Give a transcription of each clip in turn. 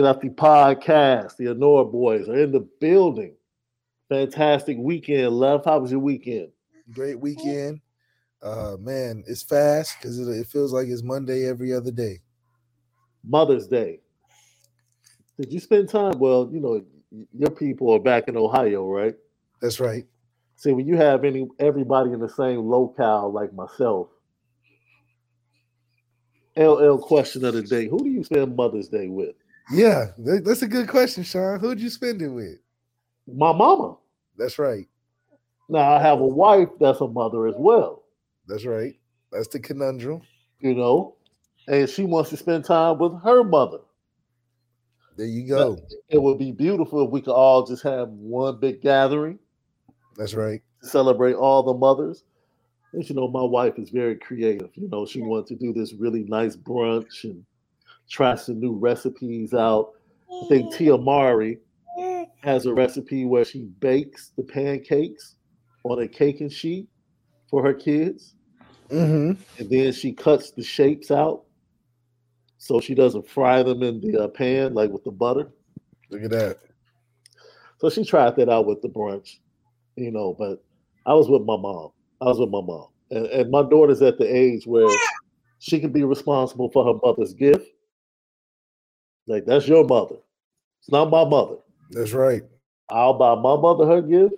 Lucky Lefty podcast. The Honora boys are in the building. Fantastic weekend, love. How was your weekend? Great weekend. Uh man, it's fast because it, it feels like it's Monday every other day. Mother's Day. Did you spend time? Well, you know, your people are back in Ohio, right? That's right. See, when you have any everybody in the same locale like myself, LL question of the day: Who do you spend Mother's Day with? Yeah, that's a good question, Sean. Who'd you spend it with? My mama. That's right. Now I have a wife that's a mother as well. That's right. That's the conundrum. You know, and she wants to spend time with her mother. There you go. It would be beautiful if we could all just have one big gathering That's right. celebrate all the mothers. And you know, my wife is very creative. You know, she wants to do this really nice brunch and try some new recipes out. I think Tia Mowry has a recipe where she bakes the pancakes on a caking sheet for her kids, Mm-hmm. and then she cuts the shapes out so she doesn't fry them in the uh, pan like with the butter. Look at that. So she tried that out with the brunch, you know. But I was with my mom. I was with my mom, and, and my daughter's at the age where she can be responsible for her mother's gift. Like that's your mother. It's not my mother. That's right. I'll buy my mother her gift.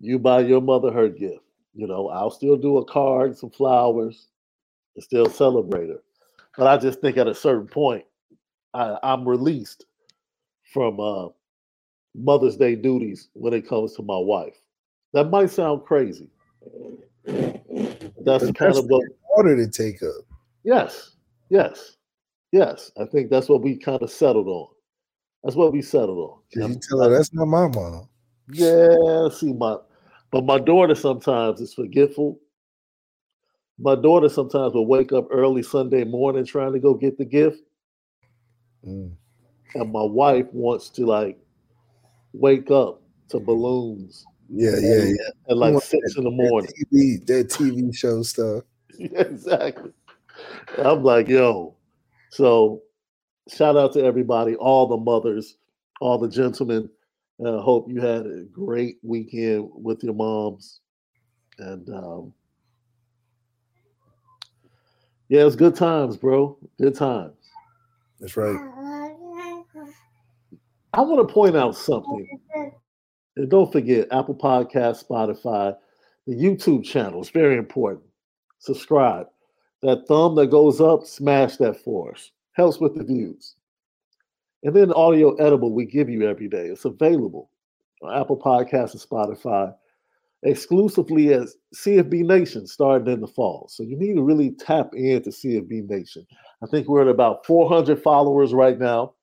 You buy your mother her gift. You know, I'll still do a card, some flowers, and still celebrate her. But I just think at a certain point, I, I'm released from uh, Mother's Day duties when it comes to my wife. That might sound crazy. That's But kind of what Order to take up. Yes, yes, yes. I think that's what we kind of settled on. That's what we settled on. Can you tell her that's not my mom? Yeah, see my, but my daughter sometimes is forgetful. My daughter sometimes will wake up early Sunday morning trying to go get the gift, Mm. and my wife wants to like wake up to balloons Yeah, yeah, yeah. at like want six in the That morning. TV, that TV show stuff. Yeah, exactly. I'm like, yo. So, shout out to everybody, all the mothers, all the gentlemen. I uh, hope you had a great weekend with your moms. And um, yeah, it's good times, bro. Good times. That's right. I want to point out something. And don't forget Apple Podcast, Spotify, the YouTube channel. It's very important. Subscribe. That thumb that goes up, smash that for us. Helps with the views. And then audio edible we give you every day. It's available on Apple Podcasts and Spotify. exclusively as CFB Nation starting in the fall. So you need to really tap into CFB Nation. I think we're at about 400 followers right now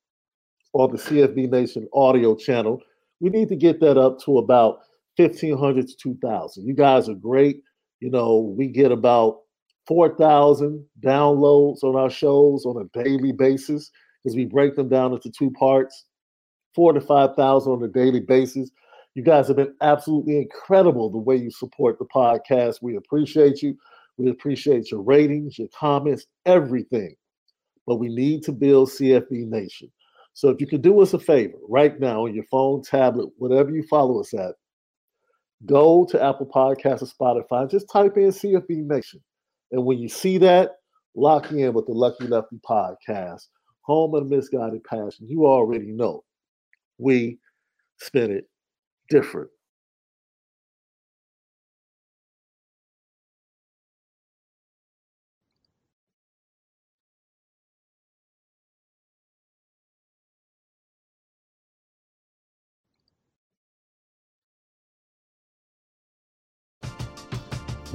on the CFB Nation audio channel. We need to get that up to about 1,500 to 2,000. You guys are great. You know, we get about 4,000 downloads on our shows on a daily basis because we break them down into two parts, four to 5,000 on a daily basis. You guys have been absolutely incredible the way you support the podcast. We appreciate you. We appreciate your ratings, your comments, everything. But we need to build CFB Nation. So if you could do us a favor right now on your phone, tablet, whatever you follow us at, go to Apple Podcasts or Spotify, just type in CFB Nation. And when you see that, lock in with the Lucky Lefty podcast, home of misguided passion. You already know we spin it different.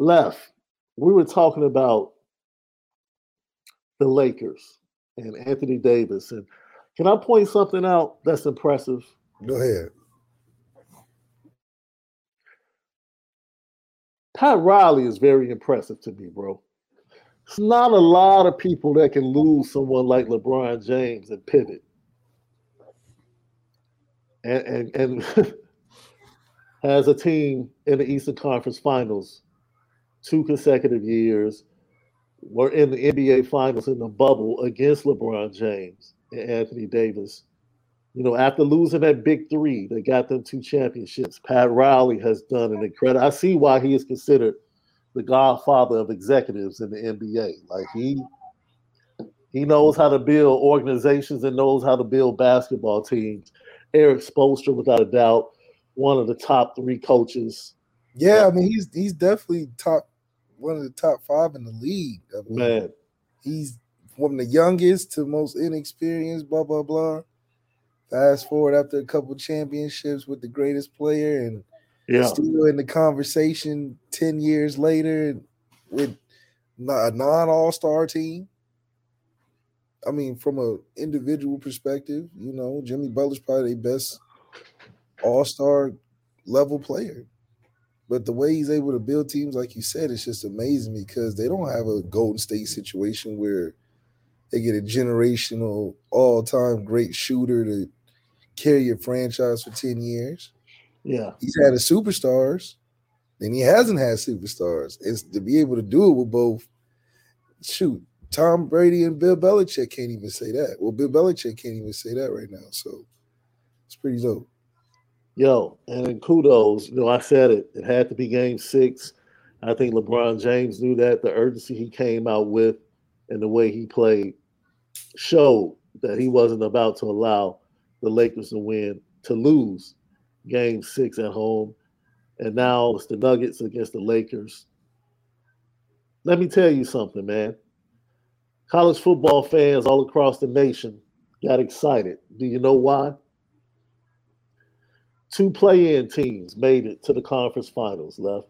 Left, we were talking about the Lakers and Anthony Davis. And can I point something out that's impressive? Go ahead. Pat Riley is very impressive to me, bro. It's not a lot of people that can lose someone like LeBron James and pivot. And and, and has a team in the Eastern Conference Finals two consecutive years. Were in the NBA Finals in the bubble against LeBron James and Anthony Davis. You know, after losing that big three, they got them two championships. Pat Riley has done an incredible. I see why he is considered the godfather of executives in the NBA. Like he he knows how to build organizations and knows how to build basketball teams. Erik Spoelstra, without a doubt, one of the top three coaches. Yeah, I mean he's he's definitely top one of the top five in the league. I mean, Man, he's from the youngest to most inexperienced. Blah blah blah. Fast forward after a couple championships with the greatest player, and yeah, still in the conversation ten years later with a non All Star team. I mean, from a individual perspective, you know, Jimmy Butler's probably the best All Star level player. But the way he's able to build teams, like you said, it's just amazing because they don't have a Golden State situation where they get a generational, all-time great shooter to carry your franchise for 10 years. yeah, He's had his superstars, then he hasn't had superstars. It's to be able to do it with both shoot, Tom Brady and Bill Belichick can't even say that. Well, Bill Belichick can't even say that right now. So it's pretty dope. Yo, and kudos. You know, I said it. It had to be game six. I think LeBron James knew that. The urgency he came out with and the way he played showed that he wasn't about to allow the Lakers to win, to lose game six at home. And now it's the Nuggets against the Lakers. Let me tell you something, man. College football fans all across the nation got excited. Do you know why? Two play in teams made it to the conference finals left.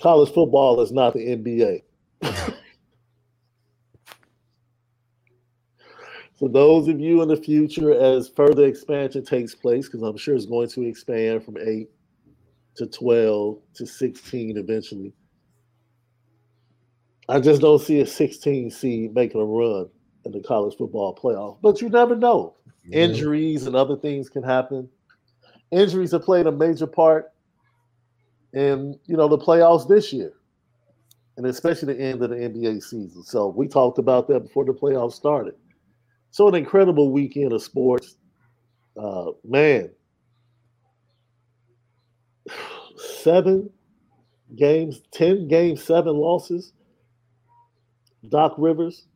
College football is not the NBA. For those of you in the future, as further expansion takes place, because I'm sure it's going to expand from eight to 12 to 16 eventually. I just don't see a 16 seed making a run in the college football playoff. But you never know. Mm-hmm. Injuries and other things can happen. Injuries have played a major part in you know the playoffs this year, and especially the end of the NBA season. So we talked about that before the playoffs started. So an incredible weekend of sports. Uh, man, seven games, 10 games, seven losses. Doc Rivers,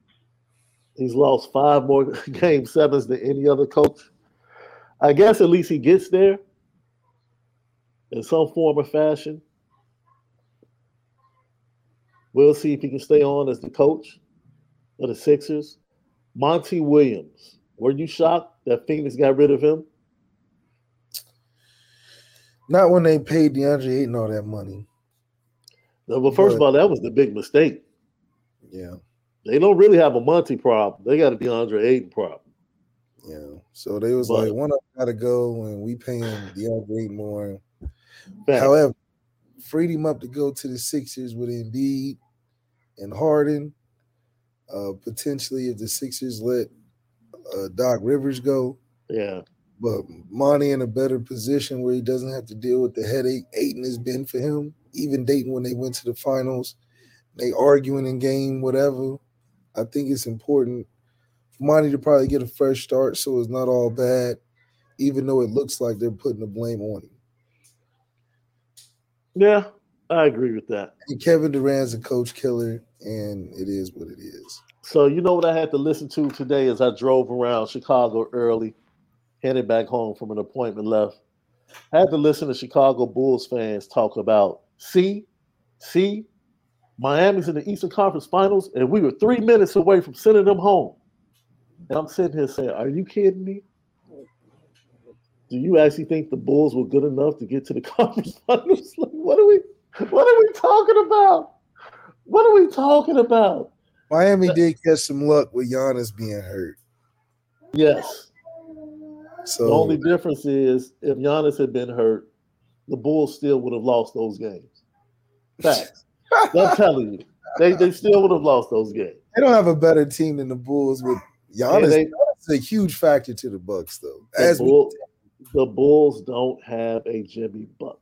he's lost five more game sevens than any other coach. I guess at least he gets there in some form or fashion. We'll see if he can stay on as the coach of the Sixers. Monty Williams. Were you shocked that Phoenix got rid of him? Not when they paid DeAndre Ayton all that money. No, but first but, of all, that was the big mistake. Yeah. They don't really have a Monty problem. They got a DeAndre Ayton problem. Yeah. So they was but, like, one of them gotta go and we paying DeAndre Ayton more. Fact. However, freed him up to go to the Sixers with Embiid and Harden uh, potentially if the Sixers let uh, Doc Rivers go. Yeah. But Monty in a better position where he doesn't have to deal with the headache Ayton has been for him. Even Dayton when they went to the finals, they arguing in game, whatever. I think it's important for Monty to probably get a fresh start so it's not all bad, even though it looks like they're putting the blame on him. Yeah, I agree with that. And Kevin Durant's a coach killer, and it is what it is. So you know what I had to listen to today as I drove around Chicago early, headed back home from an appointment left. I had to listen to Chicago Bulls fans talk about, see, see, Miami's in the Eastern Conference Finals, and we were three minutes away from sending them home. And I'm sitting here saying, Are you kidding me? Do you actually think the Bulls were good enough to get to the conference finals? Like, what are we what are we talking about? What are we talking about? Miami did catch some luck with Giannis being hurt. Yes. So the only difference is if Giannis had been hurt, the Bulls still would have lost those games. Facts. I'm telling you, they, they still would have lost those games. They don't have a better team than the Bulls with Giannis. They, that's a huge factor to the Bucks, though. As the, Bull, the Bulls don't have a Jimmy Butler.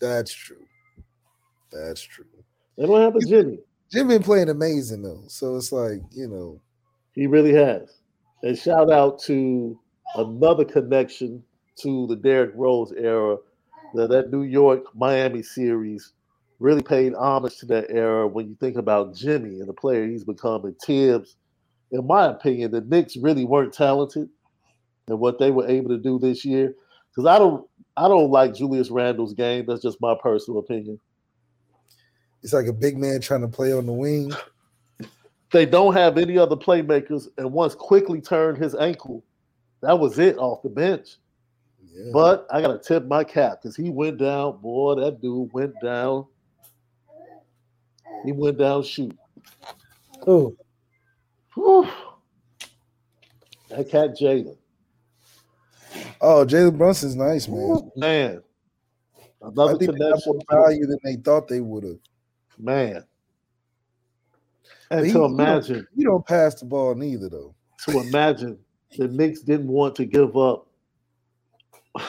That's true. That's true. They don't have a Jimmy. Jimmy been playing amazing though, so it's like you know. He really has. And shout out to another connection to the Derrick Rose era. That that New York Miami series really paid homage to that era when you think about Jimmy and the player he's become and Thibs. In my opinion, the Knicks really weren't talented and what they were able to do this year. Because I don't I don't like Julius Randle's game. That's just my personal opinion. It's like a big man trying to play on the wing. They don't have any other playmakers, and once Quickley turned his ankle, that was it off the bench. Yeah. But I gotta tip my cap because he went down. Boy, that dude went down. He went down shoot. Oh. That cat Jalen. Oh, Jalen Brunson's nice, man. Man, another I think connection. They more value than they thought they would have. Man, and to imagine you don't, don't pass the ball neither, though. To imagine the Knicks didn't want to give up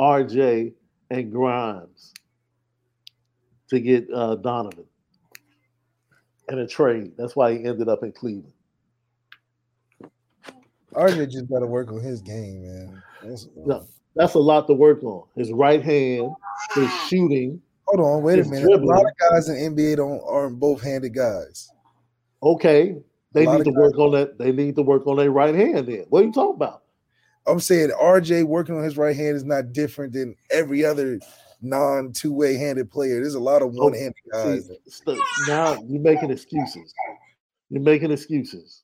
RJ and Grimes to get uh, Donovan in a trade. That's why he ended up in Cleveland. RJ just got to work on his game, man. That's, No, that's a lot to work on. His right hand, his shooting. Hold on, wait a minute. A lot of guys in NBA don't aren't both handed guys. Okay, they need to work on that. They need to work on their right hand. Then what are you talking about? I'm saying RJ working on his right hand is not different than every other non two way handed player. There's a lot of one handed guys. now you're making excuses. You're making excuses.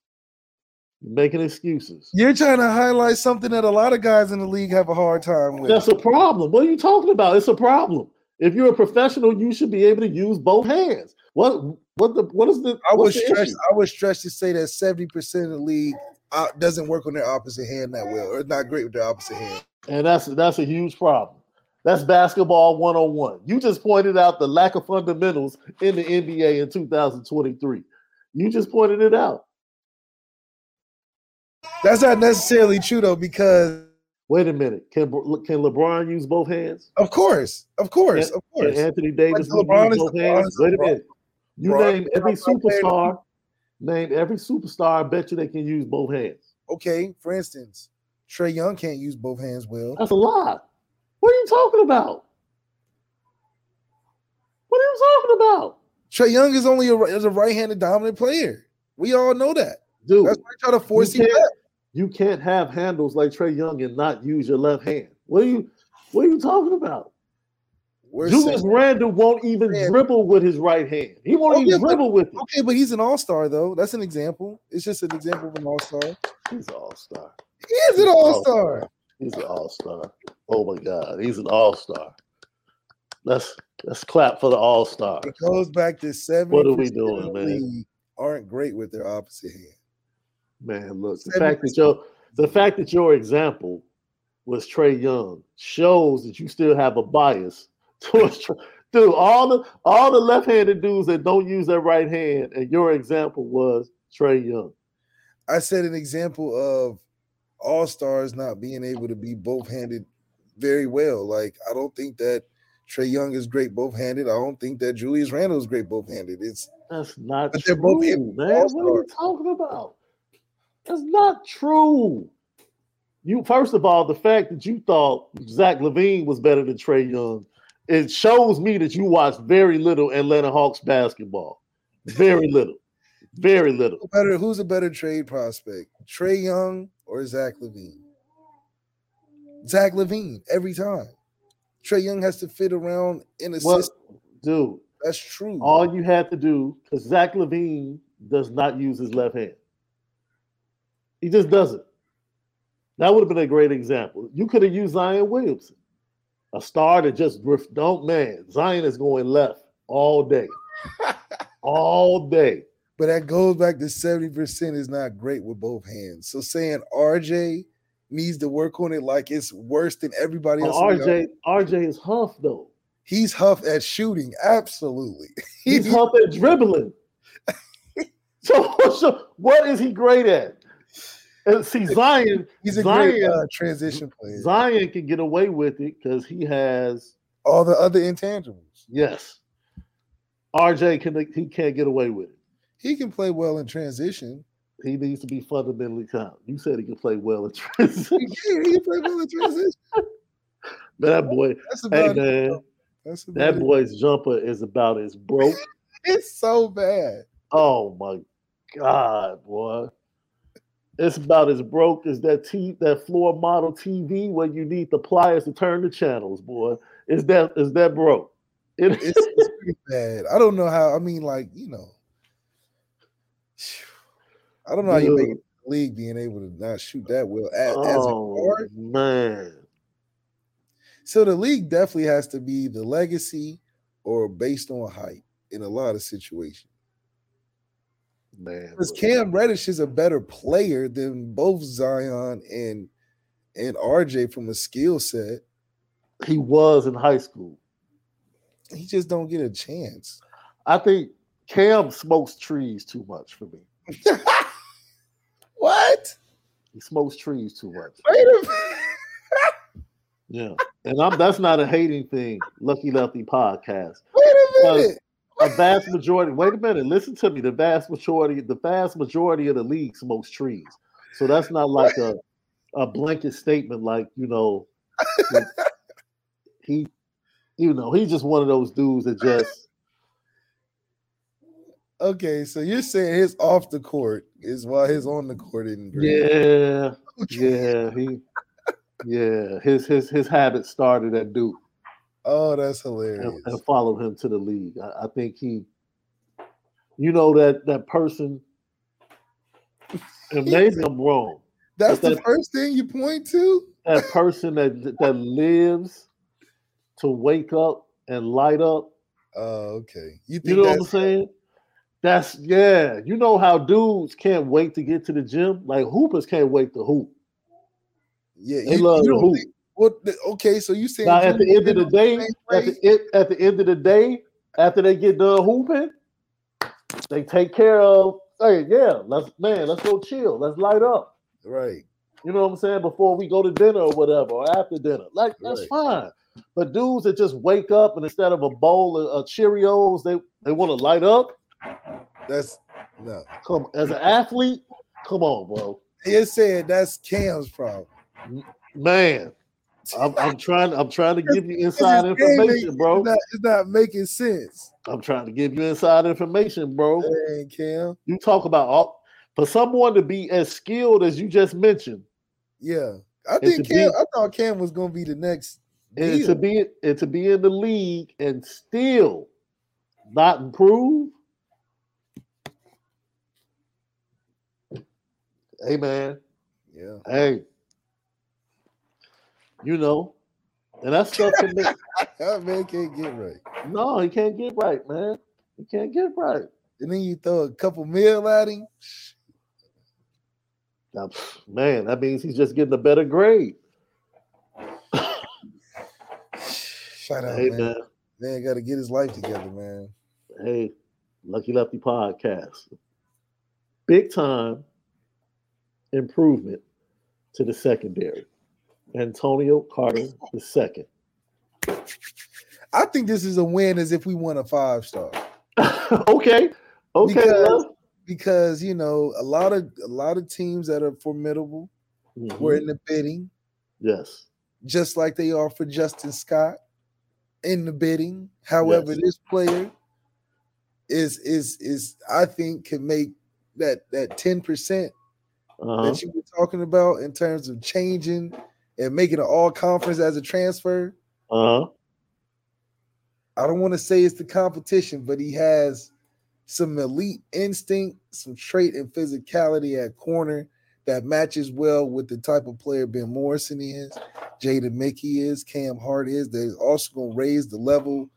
You're making excuses. You're trying to highlight something that a lot of guys in the league have a hard time with. That's a problem. What are you talking about? It's a problem. If you're a professional, you should be able to use both hands. What what the what is the I was issue? I was stretched to say that 70 percent of the league uh, doesn't work on their opposite hand that well, or not great with their opposite hand. And that's that's a huge problem. That's basketball 101. You just pointed out the lack of fundamentals in the NBA in 2023. You just pointed it out. That's not necessarily true though, because Wait a minute. Can can LeBron use both hands? of course, of course, of Can course. Anthony Davis Like LeBron is both LeBron hands? Wait a minute. You LeBron name every superstar. Name every superstar. I bet you they can use both hands. Okay, for instance, Trae Young can't use both hands well. That's a lot. What are you talking about? What are you talking about, Trae Young is only a, is a right-handed dominant player. We all know that. dude? That's why I try to force you him. can't, you can't have handles like Trae Young and not use your left hand. What are you what are you talking about? We're Julius Randle won't even Man. dribble with his right hand. He won't Oh, even yeah, but- dribble with it. Okay, but he's an all-star though. That's an example. It's just an example of an all-star. He's an all-star. He is an all-star. He's an all-star. Oh my god, he's an all-star. Let's let's clap for the all-star. It goes back to seven. What are we doing, man? Aren't great with their opposite hand. Man, look, the fact that your the fact that your example was Trae Young shows that you still have a bias towards Trae. Dude, all the all the left-handed dudes that don't use their right hand, and your example was Trae Young. I said an example of all stars not being able to be both handed very well. Like I don't think that Trae Young is great both handed. I don't think that Julius Randle is great both handed. It's That's not But true, they're both in man. What are you all-stars. talking about? That's not true. You first of all, the fact that you thought Zach LaVine was better than Trae Young, it shows me that you watched very little Atlanta Hawks basketball. Very little. Very little. who better. Who's a better trade prospect, Trae Young or Zach LaVine? Zach LaVine every time. Trae Young has to fit around in a Well, system. dude, That's true. all you had to do, because Zach LaVine does not use his left hand. He just doesn't. That would have been a great example. You could have used Zion Williamson, a star that just don't man. Zion is going left all day, all day. But that goes back to 70% is not great with both hands. So saying RJ needs to work on it like it's worse than everybody else. RJ, RJ is huff though. He's huff at shooting. Absolutely. He's huff at dribbling. so, so what is he great at? And see, Zion, He's a great uh, transition player. Zion can get away with it because he has All the other intangibles. yes. RJ can he can't get away with it. He can play well in transition. He needs to be fundamentally sound. You said he can play well in transition. Yeah, he can play well in transition. That boy, That's hey about it. man, That's that it. boy's jumper is about as broke. It's so bad. Oh my god, boy. It's about as broke as that T that floor model TV where you need the pliers to turn the channels, boy. Is that is that broke? It, It's, it's pretty bad. I don't know how. I mean, like you know, I don't know how you make it Dude. the league being able to not shoot that well as, as a oh guard. man. So the league definitely has to be the legacy or based on height in a lot of situations. Man. Because. Cam Reddish is a better player than both Zion and and RJ from a skill set. he was in high school. He just don't get a chance. I think Cam smokes trees too much for me. what? He smokes trees too much. Wait a minute. Yeah. And I'm that's not a hating thing, Lucky Lefty podcast. Wait a minute. a vast majority. Wait a minute. Listen to me. The vast majority, the vast majority of the league smokes trees. So that's not like a a blanket statement. Like you know, he, you know, he's just one of those dudes that just. Okay, so you're saying his off the court is why his on the court isn't great. Yeah, yeah, he, yeah. His his his habit started at Duke. Oh, that's hilarious. and followed him to the league. I, I think he, you know, that that person, and maybe I'm wrong. That's the that- first thing you point to? That person that that lives to wake up and light up. Oh, okay. You think You know what I'm saying? That's yeah. You know how dudes can't wait to get to the gym. Like hoopers can't wait to hoop. yeah, They you, love you to hoop. think the, okay, so you saying Now at the end of the day, at the, end- at the end of the day, after they get done hooping, they take care of. Hey, yeah, let's man, let's go chill. Let's light up. right. You know what I'm saying? Before we go to dinner or whatever, or after dinner, like that's Right. fine. But dudes that just wake up and instead of a bowl of, of Cheerios, they they want to light up. That's no. Come as an athlete, come on, bro. It said that's Cam's problem. Man, I'm, I'm trying. I'm trying to give you inside information, bro. It's not, it's not making sense. I'm trying to give you inside information, bro. Dang, Cam. You talk about all for someone to be as skilled as you just mentioned, Yeah. I think Cam, be- I thought Cam was gonna be the next and deal. to be and to be in the league and still not improve. Hey man, yeah. hey, you know, and that's stuff to make. That man can't get right. No, he can't get right, man. He can't get right. And then you throw a couple mil at him. Now, man, that means he's just getting a better grade. Shout out, Hey man. man, Man got to get his life together, man. hey, Lucky Lefty podcast. Big time improvement to the secondary. Antonio Carter the second. I think this is a win as if we won a five star okay. Okay. Because- because you know a lot of a lot of teams that are formidable Mhm. were in the bidding, Yes. just like they are for Justin Scott in the bidding. However, Yes. this player is is is I think can make that that ten percent Uh-huh. that you were talking about in terms of changing and making an all conference as a transfer. Uh-huh. I don't want to say it's the competition, but he has some elite instinct, some trait and physicality at corner that matches well with the type of player Ben Morrison is, Jaden Mickey is, Cam Hart is. They're also going to raise the level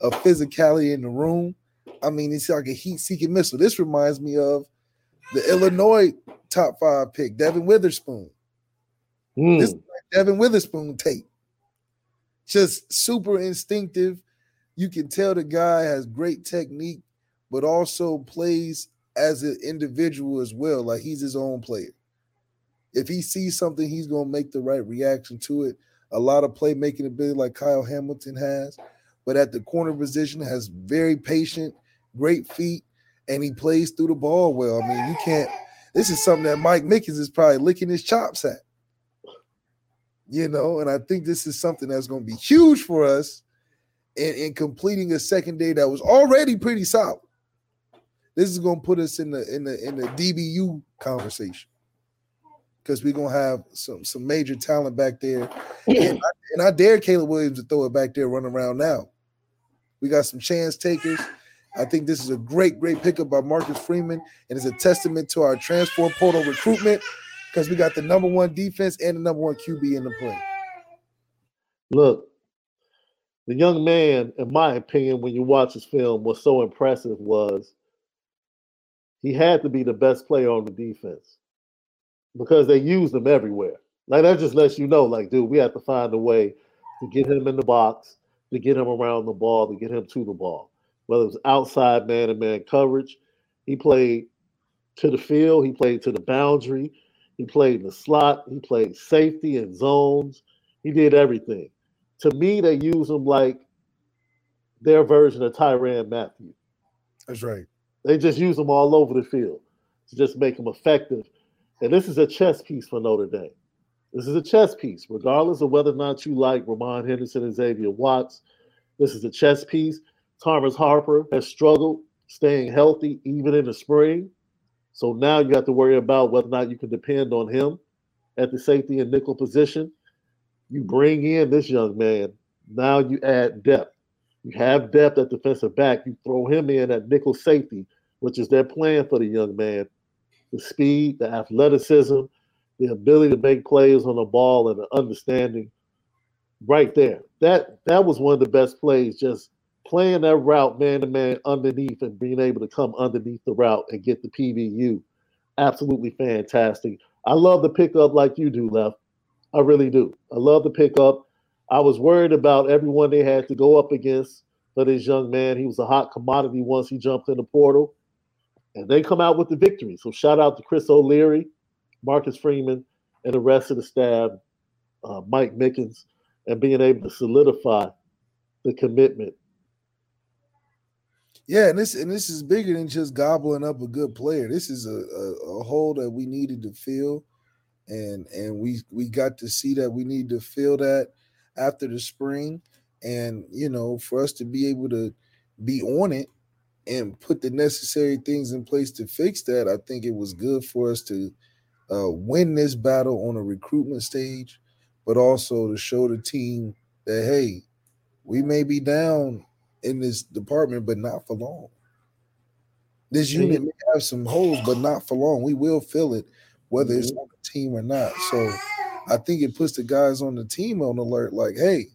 of physicality in the room. I mean, it's like a heat-seeking missile. This reminds me of the Illinois top five pick, Devon Witherspoon. Hmm. This Devon Witherspoon tape. Just super instinctive. You can tell the guy has great technique, but also plays as an individual as well. Like he's his own player. If he sees something, he's going to make the right reaction to it. A lot of playmaking ability, like Kyle Hamilton has, but at the corner position, has very patient, great feet, and he plays through the ball well. I mean, you can't. This is something that Mike Mickens is probably licking his chops at you know, and I think this is something that's going to be huge for us in, in completing a secondary that was already pretty solid. This is going to put us in the in the in the DBU conversation because we're going to have some some major talent back there, and, I, and I dare Caleb Williams to throw it back there, running around now. We got some chance takers. I think this is a great, great pickup by Marcus Freeman, and it's a testament to our transfer portal recruitment because we got the number one defense and the number one QB in the play. Look, the young man, in my opinion, when you watch his film, was so impressive was he had to be the best player on the defense because they used him everywhere. Like that just lets you know, like, dude, we have to find a way to get him in the box, to get him around the ball, to get him to the ball. Whether it was outside man and man coverage, he played to the field, he played to the boundary, he played in the slot, he played safety and zones, he did everything to me, they use him like their version of Tyrann Mathieu. That's right. They just use them all over the field to just make them effective. And this is a chess piece for Notre Dame. This is a chess piece, regardless of whether or not you like Ramon Henderson and Xavier Watts. This is a chess piece. Thomas Harper has struggled staying healthy even in the spring. So now you have to worry about whether or not you can depend on him at the safety and nickel position. You bring in this young man. Now you add depth. You have depth at defensive back. You throw him in at nickel safety, which is their plan for the young man. The speed, the athleticism, the ability to make plays on the ball, and the understanding right there. That that was one of the best plays, just playing that route man to man underneath and being able to come underneath the route and get the PBU. Absolutely fantastic. I love the pickup like you do, Left. I really do. I love the pickup. I was worried about everyone they had to go up against for this young man. He was a hot commodity once he jumped in the portal. And they come out with the victory. So shout out to Chris O'Leary, Marcus Freeman, and the rest of the staff, uh, Mike Mickens, and being able to solidify the commitment. Yeah, and this and this is bigger than just gobbling up a good player. This is a, a, a hole that we needed to fill, and and we we got to see that we need to fill that after the spring, and you know for us to be able to be on it and put the necessary things in place to fix that, I think it was good for us to uh, win this battle on a recruitment stage, but also to show the team that hey, we may be down in this department, but not for long. This unit may have some holes, but not for long. We will fill it, whether it's mm-hmm. on the team or not. So I think it puts the guys on the team on alert, like, hey,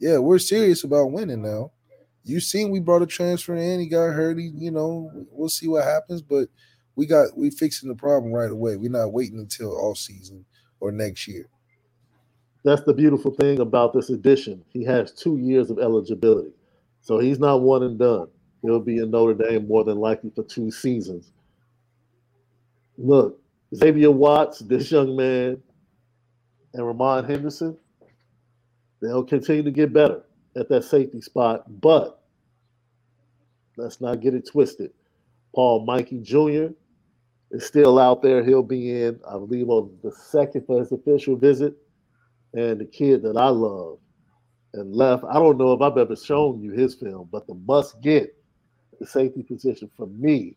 yeah, we're serious about winning now. You seen we brought a transfer in, he got hurt, he, you know, we'll see what happens, but we got we fixing the problem right away. We're not waiting until off season or next year. That's the beautiful thing about this edition. He has two years of eligibility. So he's not one and done. He'll be in Notre Dame more than likely for two seasons. Look, Xavier Watts, this young man, and Ramon Henderson, they'll continue to get better at that safety spot, but let's not get it twisted. Paul Mikey Jr. is still out there. He'll be in, I believe, on the second for his official visit. And the kid that I love, and left. I don't know if I've ever shown you his film, but the must get the safety position for me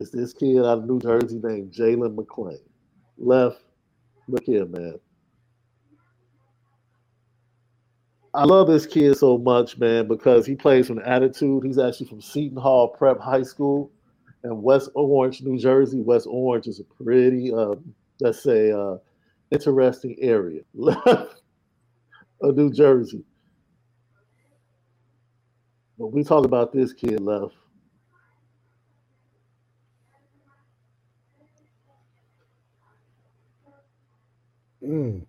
is this kid out of New Jersey named Jalen McClain. Left, look here, man. I love this kid so much, man, because he plays from attitude. He's actually from Seton Hall Prep High School in West Orange, New Jersey. West Orange is a pretty, uh, let's say, uh, interesting area left of New Jersey. But we talk about this kid left. Mm.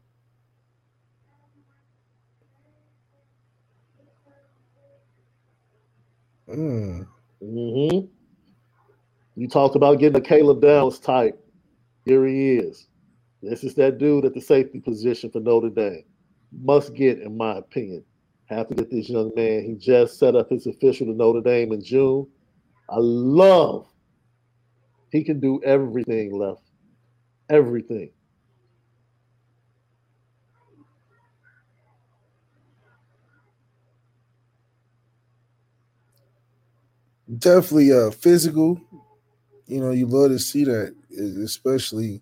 Mm. Mm-hmm. You talked about getting a Caleb Downs type. Here he is. This is that dude at the safety position for Notre Dame. Must get, in my opinion. Have to get this young man. He just set up his official to Notre Dame in June. I love. He can do everything left. Everything. Definitely uh physical. You know, you love to see that, especially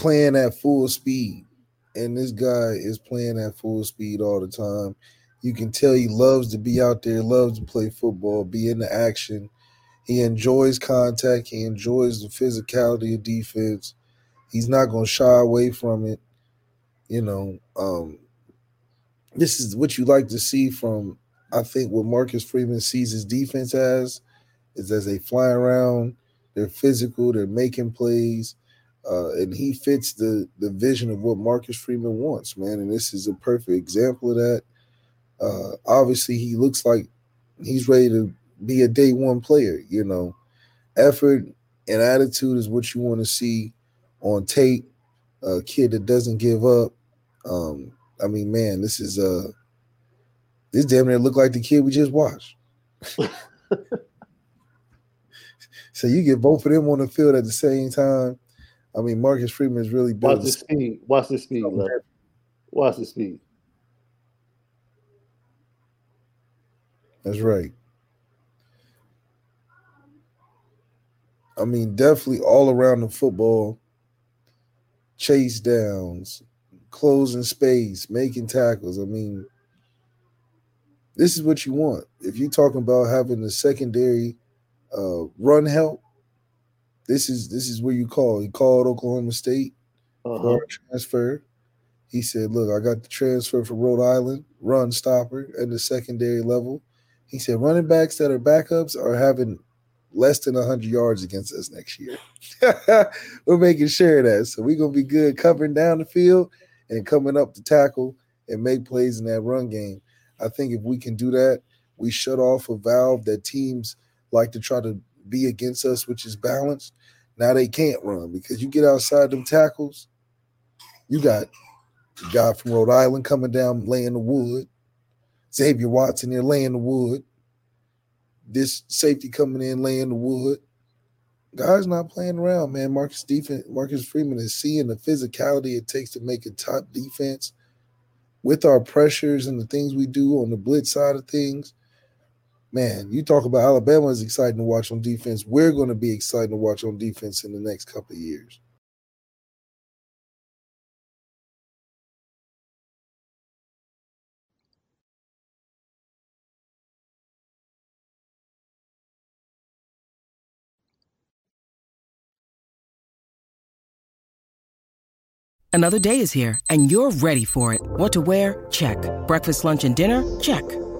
playing at full speed. And this guy is playing at full speed all the time. You can tell he loves to be out there, loves to play football, be in the action. He enjoys contact. He enjoys the physicality of defense. He's not going to shy away from it. You know, um, this is what you like to see from, I think, what Marcus Freeman sees his defense as, is as they fly around, they're physical, they're making plays, uh, and he fits the the vision of what Marcus Freeman wants, man. And this is a perfect example of that. Uh, obviously, he looks like he's ready to be a day one player. You know, effort and attitude is what you want to see on tape. A kid that doesn't give up. Um, I mean, man, this is uh this damn near look like the kid we just watched. so you get both of them on the field at the same time. I mean, Marcus Freeman is really built. Watch the speed. Watch the speed. Left. Watch the speed. That's right. I mean, definitely all around the football, chase downs, closing space, making tackles. I mean, this is what you want. If you're talking about having the secondary uh, run help, this is this is where you call. He called Oklahoma State uh-huh. for transfer. He said, "Look, I got the transfer from Rhode Island, run stopper at the secondary level." He said, "Running backs that are backups are having less than 100 yards against us next year. we're making sure of that. So we're going to be good covering down the field and coming up to tackle and make plays in that run game. I think if we can do that, we shut off a valve that teams like to try to be against us, which is balanced. Now they can't run because you get outside them tackles, you got a guy from Rhode Island coming down laying the wood, Xavier Watson there laying the wood, this safety coming in laying the wood. Guys not playing around, man. Marcus defense, Marcus Freeman is seeing the physicality it takes to make a top defense with our pressures and the things we do on the blitz side of things. Man, you talk about Alabama is exciting to watch on defense. We're going to be exciting to watch on defense in the next couple of years. Another day is here, and you're ready for it. What to wear? Check. Breakfast, lunch, and dinner? Check.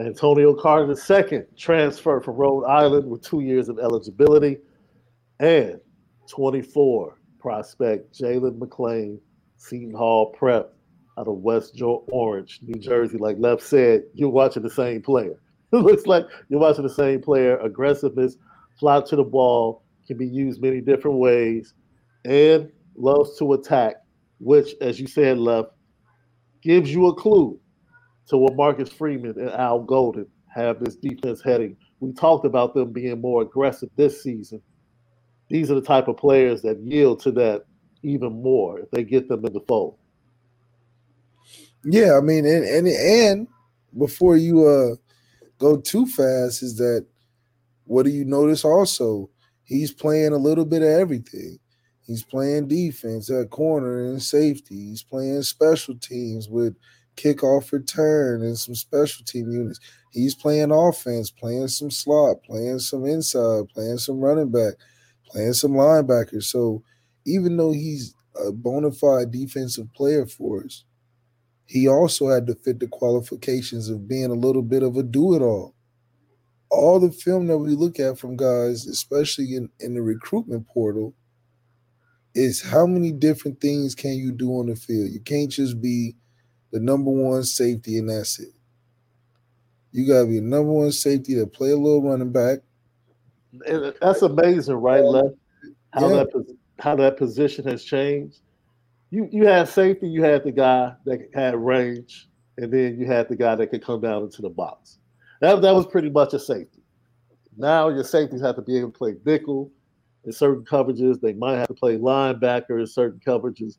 Antonio Carter II transferred from Rhode Island with two years of eligibility. And 24 prospect Jalen McLean, Seton Hall Prep out of West Orange, New Jersey. Like Left said, you're watching the same player. it looks like you're watching the same player. Aggressiveness, fly to the ball, can be used many different ways, and loves to attack, which, as you said, Left, gives you a clue to what Marcus Freeman and Al Golden have this defense heading. We talked about them being more aggressive this season. These are the type of players that yield to that even more if they get them in the fold. Yeah, I mean, and and, and before you uh go too fast, is that what do you notice also? He's playing a little bit of everything. He's playing defense at corner and safety. He's playing special teams with kickoff return and some special team units. He's playing offense, playing some slot, playing some inside, playing some running back, playing some linebackers. So even though he's a bona fide defensive player for us, he also had to fit the qualifications of being a little bit of a do it all. All the film that we look at from guys, especially in, in the recruitment portal, is how many different things can you do on the field? You can't just be the number one safety, and that's it. You gotta be the number one safety to play a little running back. That's amazing, right, Left? How yeah. that how that position has changed. You you had safety, you had the guy that had range, and then you had the guy that could come down into the box. That that was pretty much a safety. Now your safeties have to be able to play nickel in certain coverages. They might have to play linebacker in certain coverages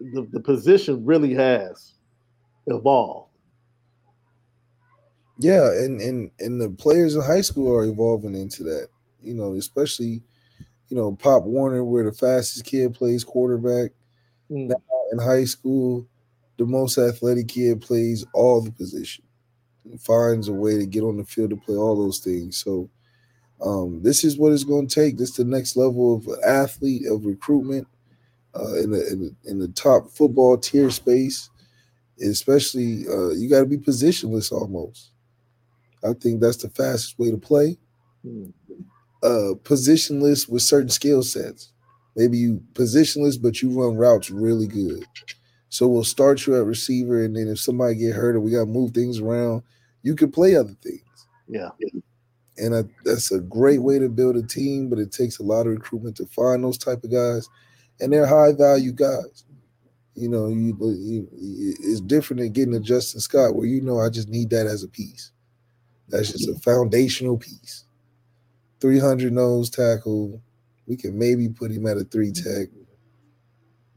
the, the position really has evolved. Yeah, and and and the players in high school are evolving into that. You know, especially you know Pop Warner, where the fastest kid plays quarterback mm. in high school. the most athletic kid plays all the position, finds a way to get on the field to play all those things. So um, this is what it's going to take. This is the next level of athlete of recruitment uh, in, the, in, the, in the top football tier space. Especially, uh, you got to be positionless almost. I think that's the fastest way to play. Hmm. Uh, positionless with certain skill sets. Maybe you positionless, but you run routes really good. So we'll start you at receiver, and then if somebody get hurt or we got to move things around, you can play other things. Yeah. And I, that's a great way to build a team, but it takes a lot of recruitment to find those type of guys, and they're high value guys. You know, you, you it's different than getting a Justin Scott, where you know I just need that as a piece. That's just a foundational piece. 300 nose tackle. We can maybe put him at a three tech,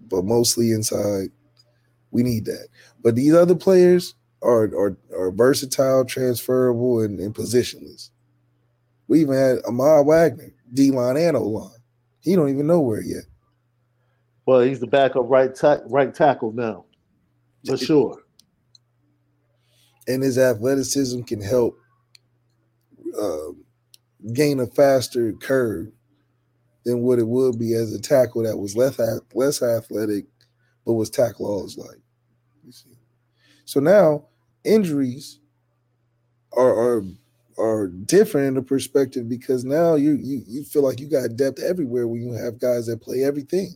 but mostly inside. We need that. But these other players are are, are versatile, transferable, and, and positionless. We even had Aamil Wagner, D line and O line. He don't even know where yet. Well, he's the backup right ta- right tackle now, for sure. And his athleticism can help uh, gain a faster curve than what it would be as a tackle that was less less athletic, but was tackle all his life. You see, so now injuries are are are different in the perspective because now you you you feel like you got depth everywhere when you have guys that play everything.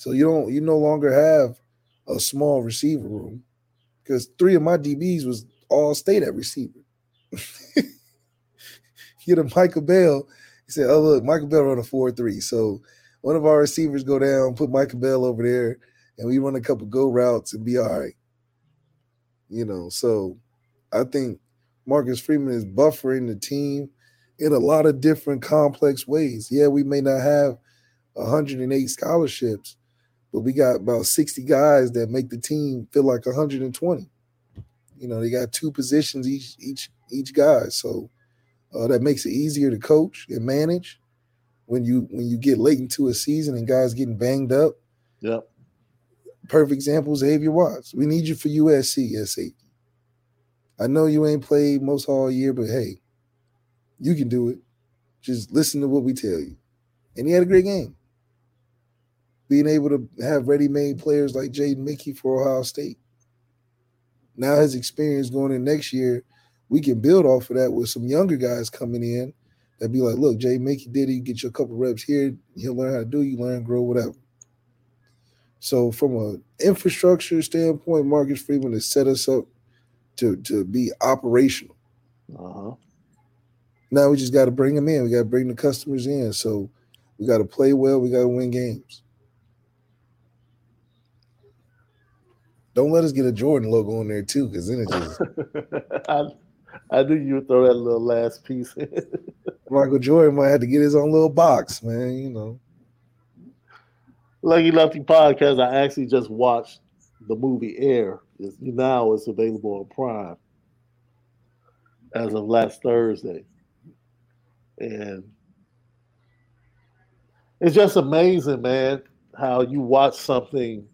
So you don't you no longer have a small receiver room because three of my DBs was all state at receiver. You get a Micah Bell. He said, "Oh look, Micah Bell run a four three. So one of our receivers go down, put Micah Bell over there, and we run a couple go routes and be all right." You know, so I think Marcus Freeman is buffering the team in a lot of different complex ways. Yeah, we may not have 108 scholarships, but we got about 60 guys that make the team feel like 120. You know, they got two positions each each each guy, so uh, that makes it easier to coach and manage when you when you get late into a season and guys getting banged up. Yep. Perfect example, Xavier Watts. We need you for USC as safety. I know you ain't played most all year, but hey, you can do it. Just listen to what we tell you. And he had a great game. Being able to have ready-made players like Jaden Mickey for Ohio State. Now his experience going in next year, we can build off of that with some younger guys coming in that be like, look, Jay Mickey did it, you get you a couple reps here, he'll learn how to do, you learn, grow, whatever. So from an infrastructure standpoint, Marcus Freeman has set us up to to be operational. Uh-huh. Now we just got to bring them in. We got to bring the customers in. So we got to play well. We got to win games. Don't let us get a Jordan logo on there too, because then it just. I, I knew you would throw that little last piece in. Michael Jordan might have to get his own little box, man. You know. Lucky Lefty podcast. I actually just watched the movie Air now it's available on Prime as of last Thursday. And it's just amazing, man, how you watch something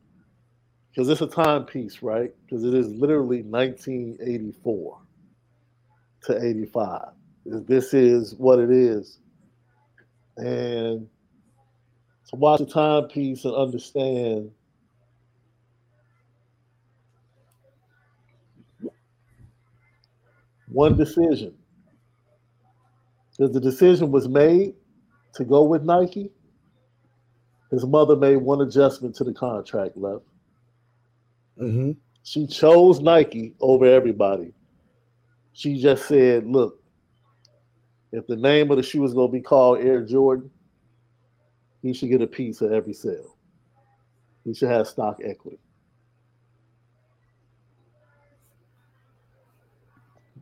because it's a timepiece, right? Because it is literally 1984 to 85. This is what it is. And to watch a timepiece and understand one decision. The decision was made to go with Nike. His mother made one adjustment to the contract left. Mm-hmm. She chose Nike over everybody. She just said, look, if the name of the shoe is going to be called Air Jordan, he should get a piece of every sale. He should have stock equity.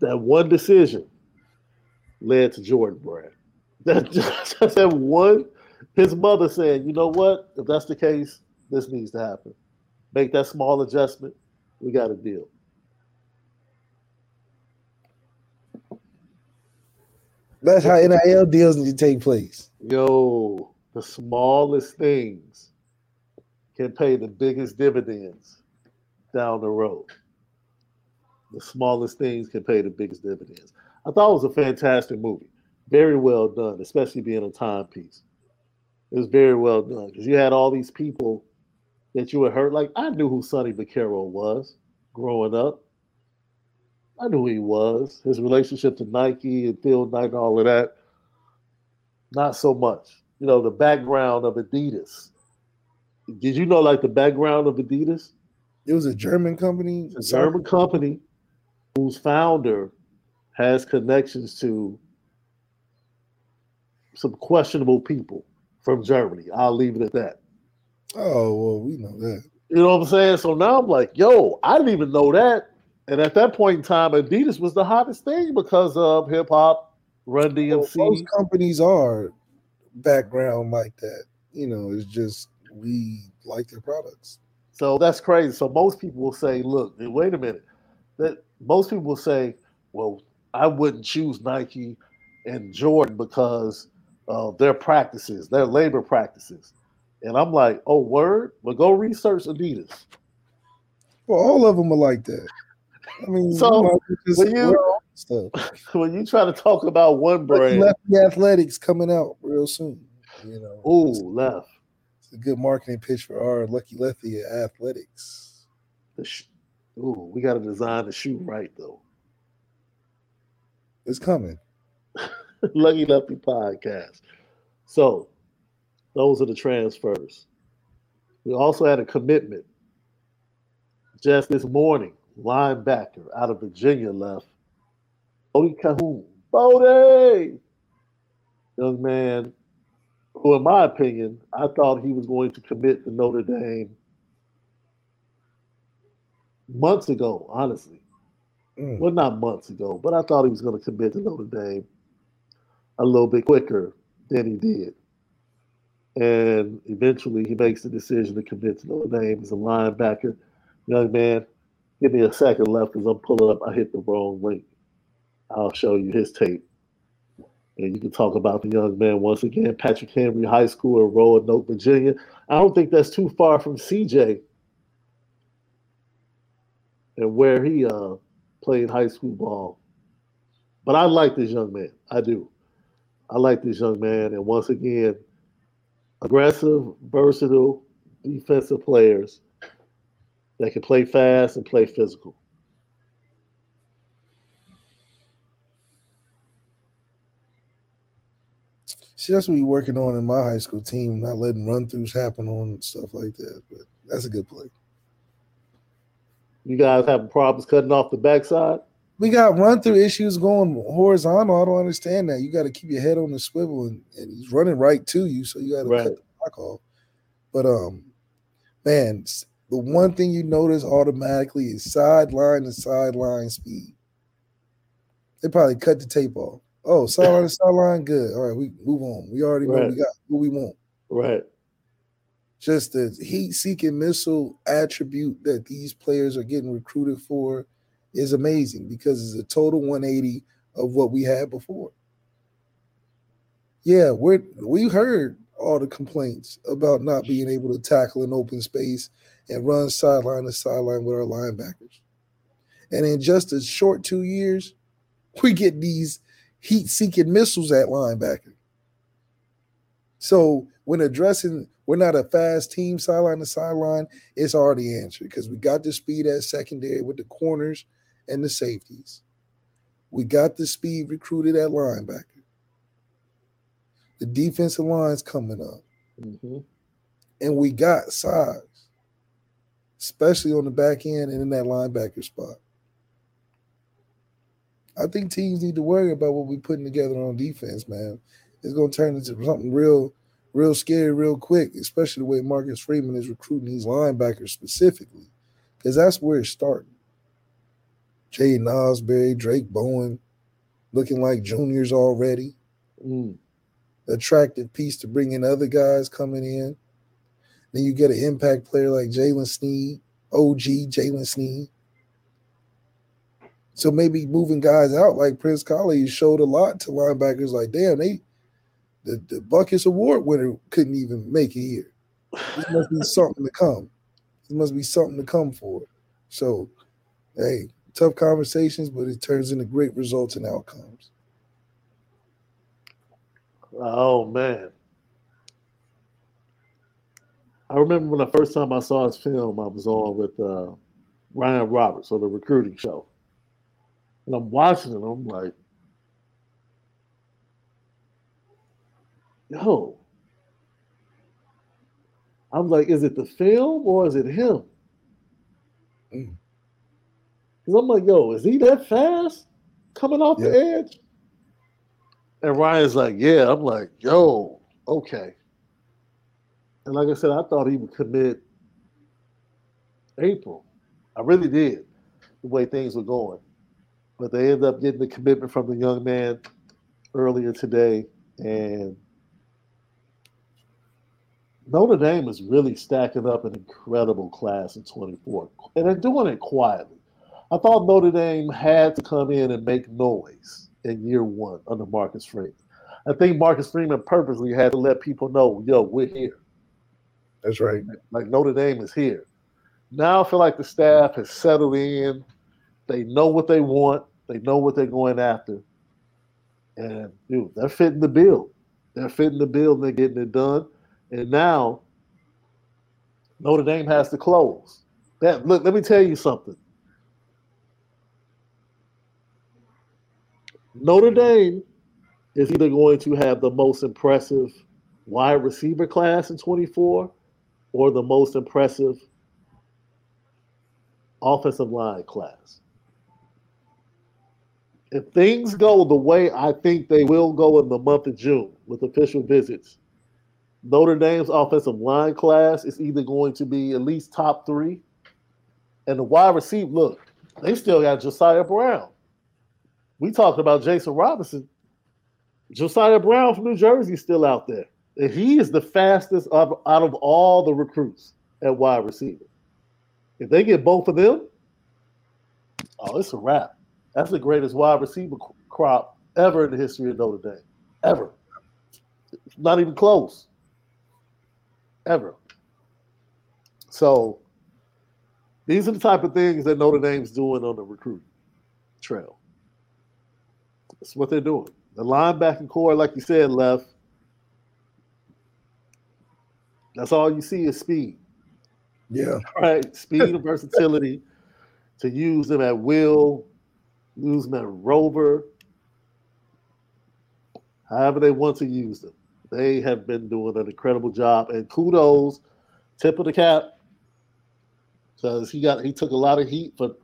that one decision led to Jordan Brand. That just that one, his mother said, you know what? If that's the case, this needs to happen. Make that small adjustment. We got a deal. That's how NIL deals need to take place. Yo, the smallest things can pay the biggest dividends. down the road. The smallest things can pay the biggest dividends. I thought it was a fantastic movie. Very well done, especially being a timepiece. It was very well done because you had all these people that you had heard. Like I knew who Sonny Vaccaro was growing up. I knew who he was. His relationship to Nike and Phil Knight and all of that. Not so much. You know, the background of Adidas. Did you know like the background of Adidas? It was a German company. A German company whose founder has connections to some questionable people from Germany. I'll leave it at that. Oh, well, we know that. You know what I'm saying? So now I'm like, yo, I didn't even know that. And at that point in time, Adidas was the hottest thing because of hip hop, Run DMC. Well, most companies are background like that. You know, it's just we like their products. So that's crazy. So most people will say, look, wait a minute. That most people will say, well, I wouldn't choose Nike and Jordan because of their practices, their labor practices. And I'm like, oh, word? Well, go research Adidas. Well, all of them are like that. I mean, so you know, when you stuff. when you try to talk about one brand, Lefty Athletics coming out real soon. You know, oh, left. It's a good marketing pitch for our Lucky Lefty Athletics. Sh- Ooh, we got to design the shoe right though. It's coming. Lucky Lefty podcast. So, those are the transfers. We also had a commitment just this morning. Linebacker out of Virginia left. Bodie Kahoun. Bodie! Young man who, in my opinion, I thought he was going to commit to Notre Dame months ago, honestly. Mm. Well, not months ago, but I thought he was going to commit to Notre Dame a little bit quicker than he did. And eventually he makes the decision to commit to Notre Dame as a linebacker. Young man, give me a second left because I'm pulling up. I hit the wrong link. I'll show you his tape. And you can talk about the young man once again. Patrick Henry High School in Roanoke, Virginia. I don't think that's too far from CJ and where he uh, played high school ball. But I like this young man. I do. I like this young man. And once again, aggressive, versatile defensive players that can play fast and play physical. See, that's what we're working on in my high school team, not letting run throughs happen on stuff like that. But that's a good play. You guys having problems cutting off the backside? We got run through issues going horizontal. I don't understand that. You got to keep your head on the swivel, and, and he's running right to you, so you got to right. cut the block off. But um, man, the one thing you notice automatically is sideline to sideline speed. They probably cut the tape off. Oh, sideline to sideline, good. All right, we move on. We already know right. we got what we want. Right just the heat seeking missile attribute that these players are getting recruited for is amazing because it's a total 180 of what we had before. Yeah, we're we heard all the complaints about not being able to tackle an open space and run sideline to sideline with our linebackers. And in just a short two years, we get these heat seeking missiles at linebacker. So when addressing we're not a fast team sideline to sideline, it's already answered because we got the speed at secondary with the corners and the safeties. We got the speed recruited at linebacker. The defensive line's coming up. Mm-hmm. And we got size, especially on the back end and in that linebacker spot. I think teams need to worry about what we're putting together on defense, man. It's going to turn into something real real scary real quick, especially the way Marcus Freeman is recruiting these linebackers specifically, because that's where it's starting. Jay Ausberry, Drayk Bowen, looking like juniors already. Mm. Attractive piece to bring in other guys coming in. Then you get an impact player like Jaylen Sneed, OG Jaylen Sneed. So maybe moving guys out like Prince Kollie showed a lot to linebackers. Like, damn, they the, the Butkus Award winner couldn't even make it here. This must be something to come. This must be something to come for. So, hey, tough conversations, but it turns into great results and outcomes. Oh man. I remember when the first time I saw his film, I was on with uh, Ryan Roberts on the recruiting show. And I'm watching it, I'm like, yo. I'm like, is it the film or is it him? Mm. Because I'm like, yo, is he that fast coming off the edge? And Ryan's like, yeah. I'm like, yo, okay. And like I said, I thought he would commit April. I really did, the way things were going. But they ended up getting the commitment from the young man earlier today. And Notre Dame is really stacking up an incredible class in 24. And they're doing it quietly. I thought Notre Dame had to come in and make noise in year one under Marcus Freeman. I think Marcus Freeman purposely had to let people know, yo, we're here. That's right. Like Notre Dame is here. Now I feel like the staff has settled in. They know what they want. They know what they're going after. And dude, they're fitting the bill. They're fitting the bill and they're getting it done. And now Notre Dame has to close. That look, let me tell you something. Notre Dame is either going to have the most impressive wide receiver class in 24 or the most impressive offensive line class. If things go the way I think they will go in the month of June with official visits, Notre Dame's offensive line class is either going to be at least top three, and the wide receiver, look, they still got Josiah Brown. We talked about Jason Robinson. Josiah Brown from New Jersey is still out there. And he is the fastest out of all the recruits at wide receiver. If they get both of them, oh, it's a wrap. That's the greatest wide receiver crop ever in the history of Notre Dame. Ever. Not even close. Ever. So these are the type of things that Notre Dame's doing on the recruiting trail. That's what they're doing. The linebacking core, like you said, left. That's all you see is speed, Yeah. right? Speed and versatility to use them at will, use them at rover, however they want to use them. They have been doing an incredible job, and kudos, tip of the cap, because he got he took a lot of heat for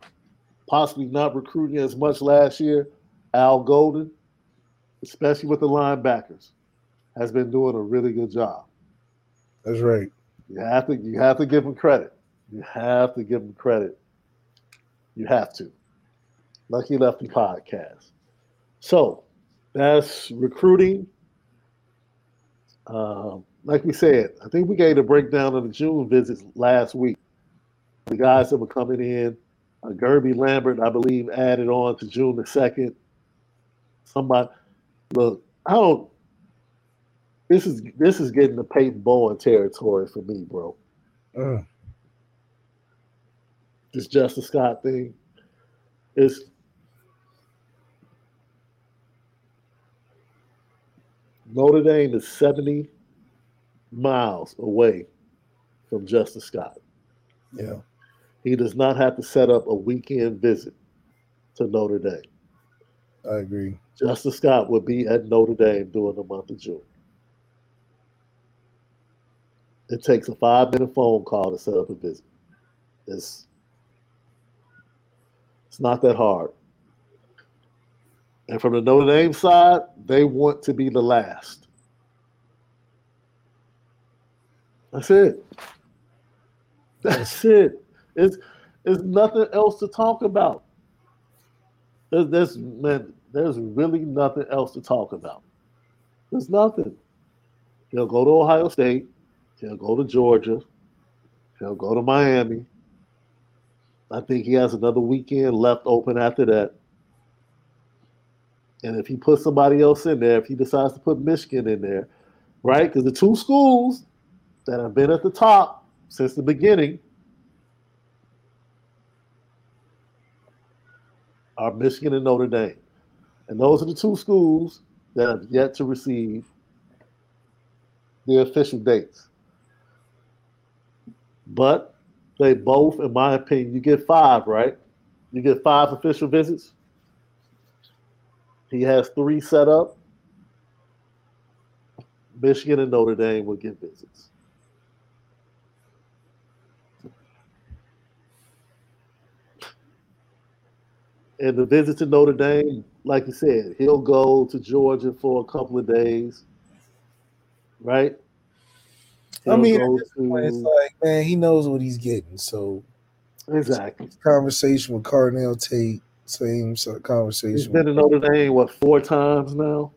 possibly not recruiting as much last year. Al Golden, especially with the linebackers, has been doing a really good job. That's right. You have to you have to give him credit. You have to give him credit. You have to. Lucky Lefty podcast. So that's recruiting. Um, like we said, I think we gave a breakdown of the June visits last week. The guys that were coming in, uh, Gerby Lambert, I believe, added on to June the second. Somebody, look, I don't. This is this is getting the Peyton Bowen territory for me, bro. Uh, This Justin Scott thing is Notre Dame is 70 miles away from Justin Scott. yeah. He does not have to set up a weekend visit to Notre Dame. I agree. Justin Scott will be at Notre Dame during the month of June. It takes a five minute phone call to set up a visit. It's it's not that hard. And from the Notre Dame side, they want to be the last. That's it. That's it. It's it's nothing else to talk about. There's, there's man, there's really nothing else to talk about. There's nothing. He'll go to Ohio State. He'll go to Georgia. He'll go to Miami. I think he has another weekend left open after that. And if he puts somebody else in there, if he decides to put Michigan in there, right? Because the two schools that have been at the top since the beginning are Michigan and Notre Dame. And those are the two schools that have yet to receive the official dates. But they both, in my opinion, you get five, right? You get five official visits. He has three set up. Michigan and Notre Dame will get visits. And the visit to Notre Dame, like you said, he'll go to Georgia for a couple of days, right? I He'll mean, at this point, it's like, man, he knows what he's getting. So exactly. conversation with Carnell Tate, same sort of He's conversation. been to Notre Dame what four times now.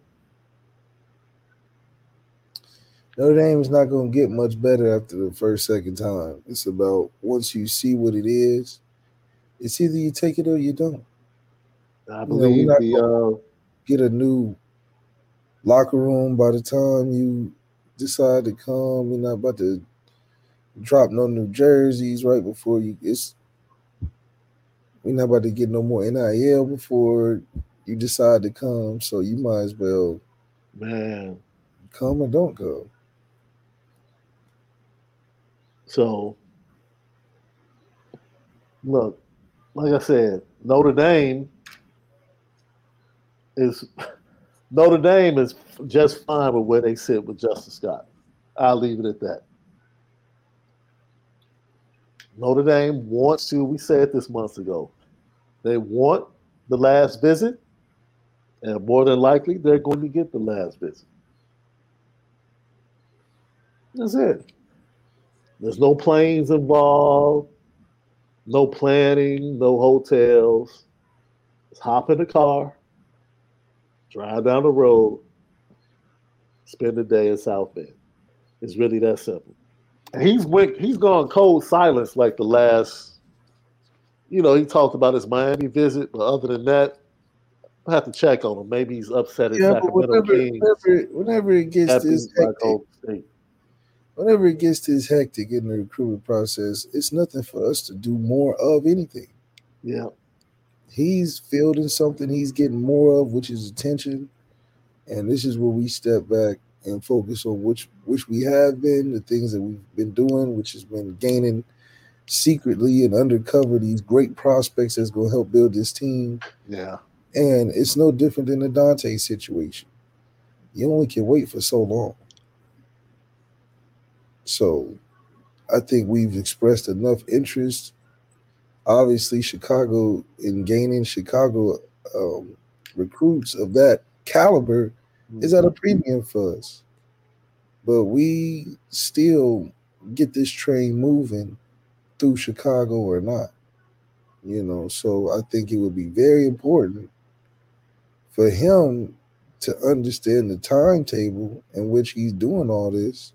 Notre Dame is not going to get much better after the first, second time. It's about once you see what it is, it's either you take it or you don't. I we're believe not the uh, Get a new locker room by the time you decide to come. You're not about to drop no new jerseys right before you. It's we're not about to get no more NIL before you decide to come. So you might as well man. come or don't come. So look, like I said, Notre Dame is Notre Dame is just fine with where they sit with Justin Scott. I'll leave it at that. Notre Dame wants to, we said this months ago, they want the last visit, and more than likely they're going to get the last visit. That's it. There's no planes involved, no planning, no hotels. Just hop in the car, drive down the road, spend the day in South Bend. It's really that simple. And he's went, he's gone cold silence like the last, you know, he talked about his Miami visit, but other than that, I have to check on him. Maybe he's upset at Yeah, Sacramento whenever, Kings. whenever, whenever it gets happy this by hectic, Golden State. whenever it gets this hectic in the recruitment process, it's nothing for us to do more of anything. Yeah. He's fielding something he's getting more of, which is attention. And this is where we step back and focus on which which we have been, the things that we've been doing, which has been gaining secretly and undercover these great prospects that's going to help build this team. Yeah. And it's no different than the Dante situation. You only can wait for so long. So I think we've expressed enough interest. Obviously, Chicago in gaining Chicago um, recruits of that caliber is at a premium for us. But we still get this train moving through Chicago or not. You know, so I think it would be very important for him to understand the timetable in which he's doing all this.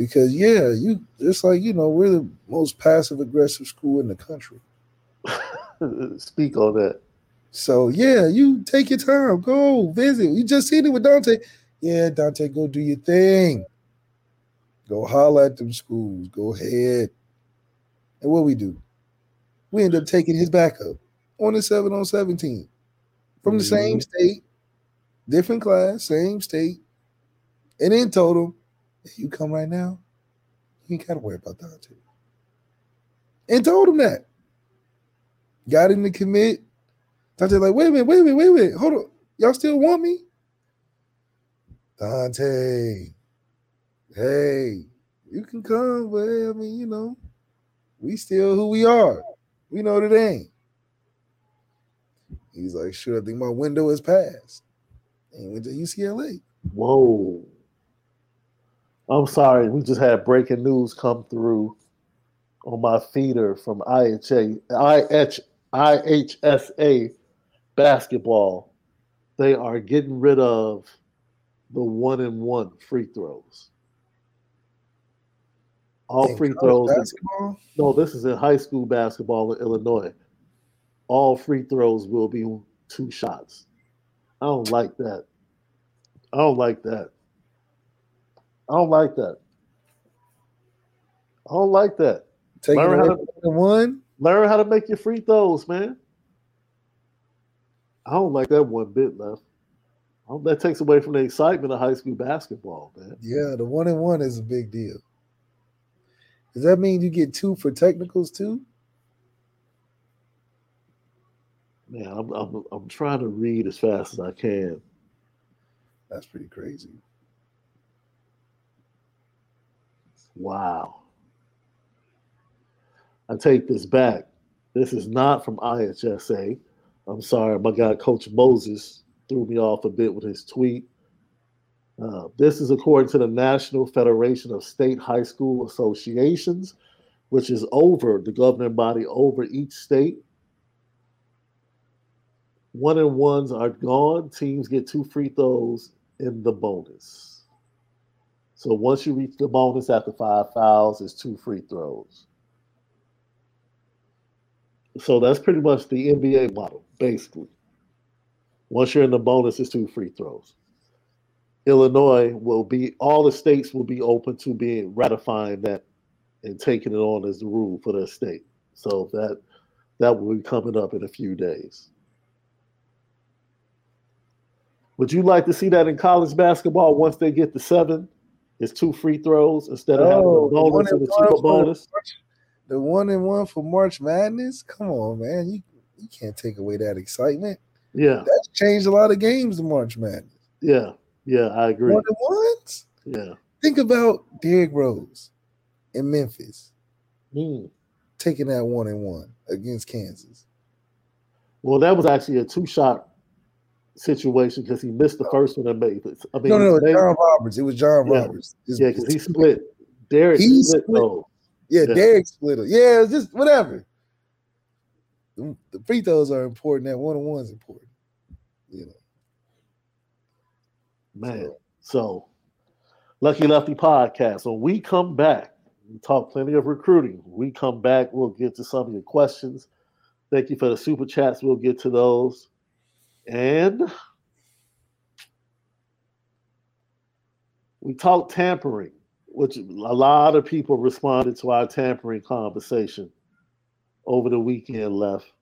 Because yeah, you just like you know, we're the most passive aggressive school in the country. Speak on that. So yeah, you take your time, go visit. You just seen it with Dante. Yeah, Dante, go do your thing. Go holler at them schools. Go ahead. And what we do? We end up taking his backup on the seven on 17 from the same Mhm. state, different class, same state. And then told him, if you come right now, you ain't gotta worry about Dante. And told him that. Got him to commit. Dante like, wait a minute, wait a minute, wait a minute. Hold on. Y'all still want me? Dante. Hey, you can come, but I mean, you know, we still who we are. We know that ain't. He's like, sure, I think my window is passed. And went to UCLA. Whoa. I'm sorry. We just had breaking news come through on my feeder from IHA, IH, IHSA basketball. They are getting rid of the one and one free throws. All In free throws. Basketball? No, this is in high school basketball in Illinois. All free throws will be two shots. I don't like that. I don't like that. I don't like that. I don't like that. Take Learn how the one. Learn how to make your free throws, man. I don't like that one bit left. That takes away from the excitement of high school basketball, man. Yeah, the one and one is a big deal. Does that mean you get two for technicals too? Man, I'm, I'm I'm trying to read as fast as I can. That's pretty crazy. Wow. I take this back. This is not from IHSA. I'm sorry, my guy Coach Moses threw me off a bit with his tweet. Uh, this is according to the National Federation of State High School Associations, which is over the governing body over each state. One and ones are gone. Teams get two free throws in the bonus. So once you reach the bonus after five fouls, it's two free throws. So that's pretty much the NBA model, basically. Once you're in the bonus, it's two free throws. Illinois will be all the states will be open to being ratifying that and taking it on as the rule for their state. So that that will be coming up in a few days. Would you like to see that in college basketball once they get to seven? It's two free throws instead of having a Oh, the one bonus and and a super bonus. The one and one for March Madness. Come on, man. You you can't take away that excitement. Yeah, That's changed a lot of games in March Madness. yeah, yeah. I agree. One and ones. Yeah. Think about Derrick Rose in Memphis Hmm. taking that one and one against Kansas. Well, that was actually a two shot situation because he missed the first one and made it. I mean, No, no, made- John Roberts. It was John Yeah. Roberts. His- yeah, because he split. Derrick He split, split. Yeah, Yeah. Derrick split it. Yeah, it's just whatever. The, the free throws are important. That one on one's important. You know. Man. So, Lucky Lefty podcast. When we come back, we talk plenty of recruiting. When we come back, we'll get to some of your questions. Thank you for the super chats. We'll get to those. And we talked tampering, which a lot of people responded to our tampering conversation over the weekend left.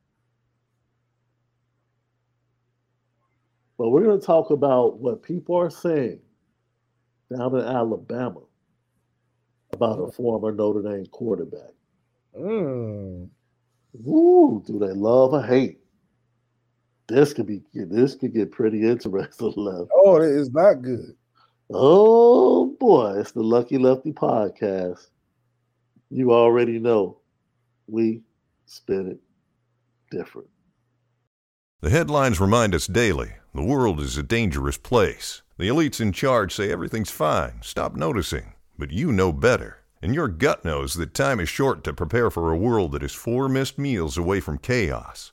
But we're going to talk about what people are saying down in Alabama about a former Notre Dame quarterback. Mm. Woo, do they love or hate? This could be this could get pretty interesting left. Oh, it is not good. Oh boy, it's the Lucky Lefty podcast. You already know we spin it different. The headlines remind us daily the world is a dangerous place. The elites in charge say everything's fine, stop noticing. But you know better. And your gut knows that time is short to prepare for a world that is four missed meals away from chaos.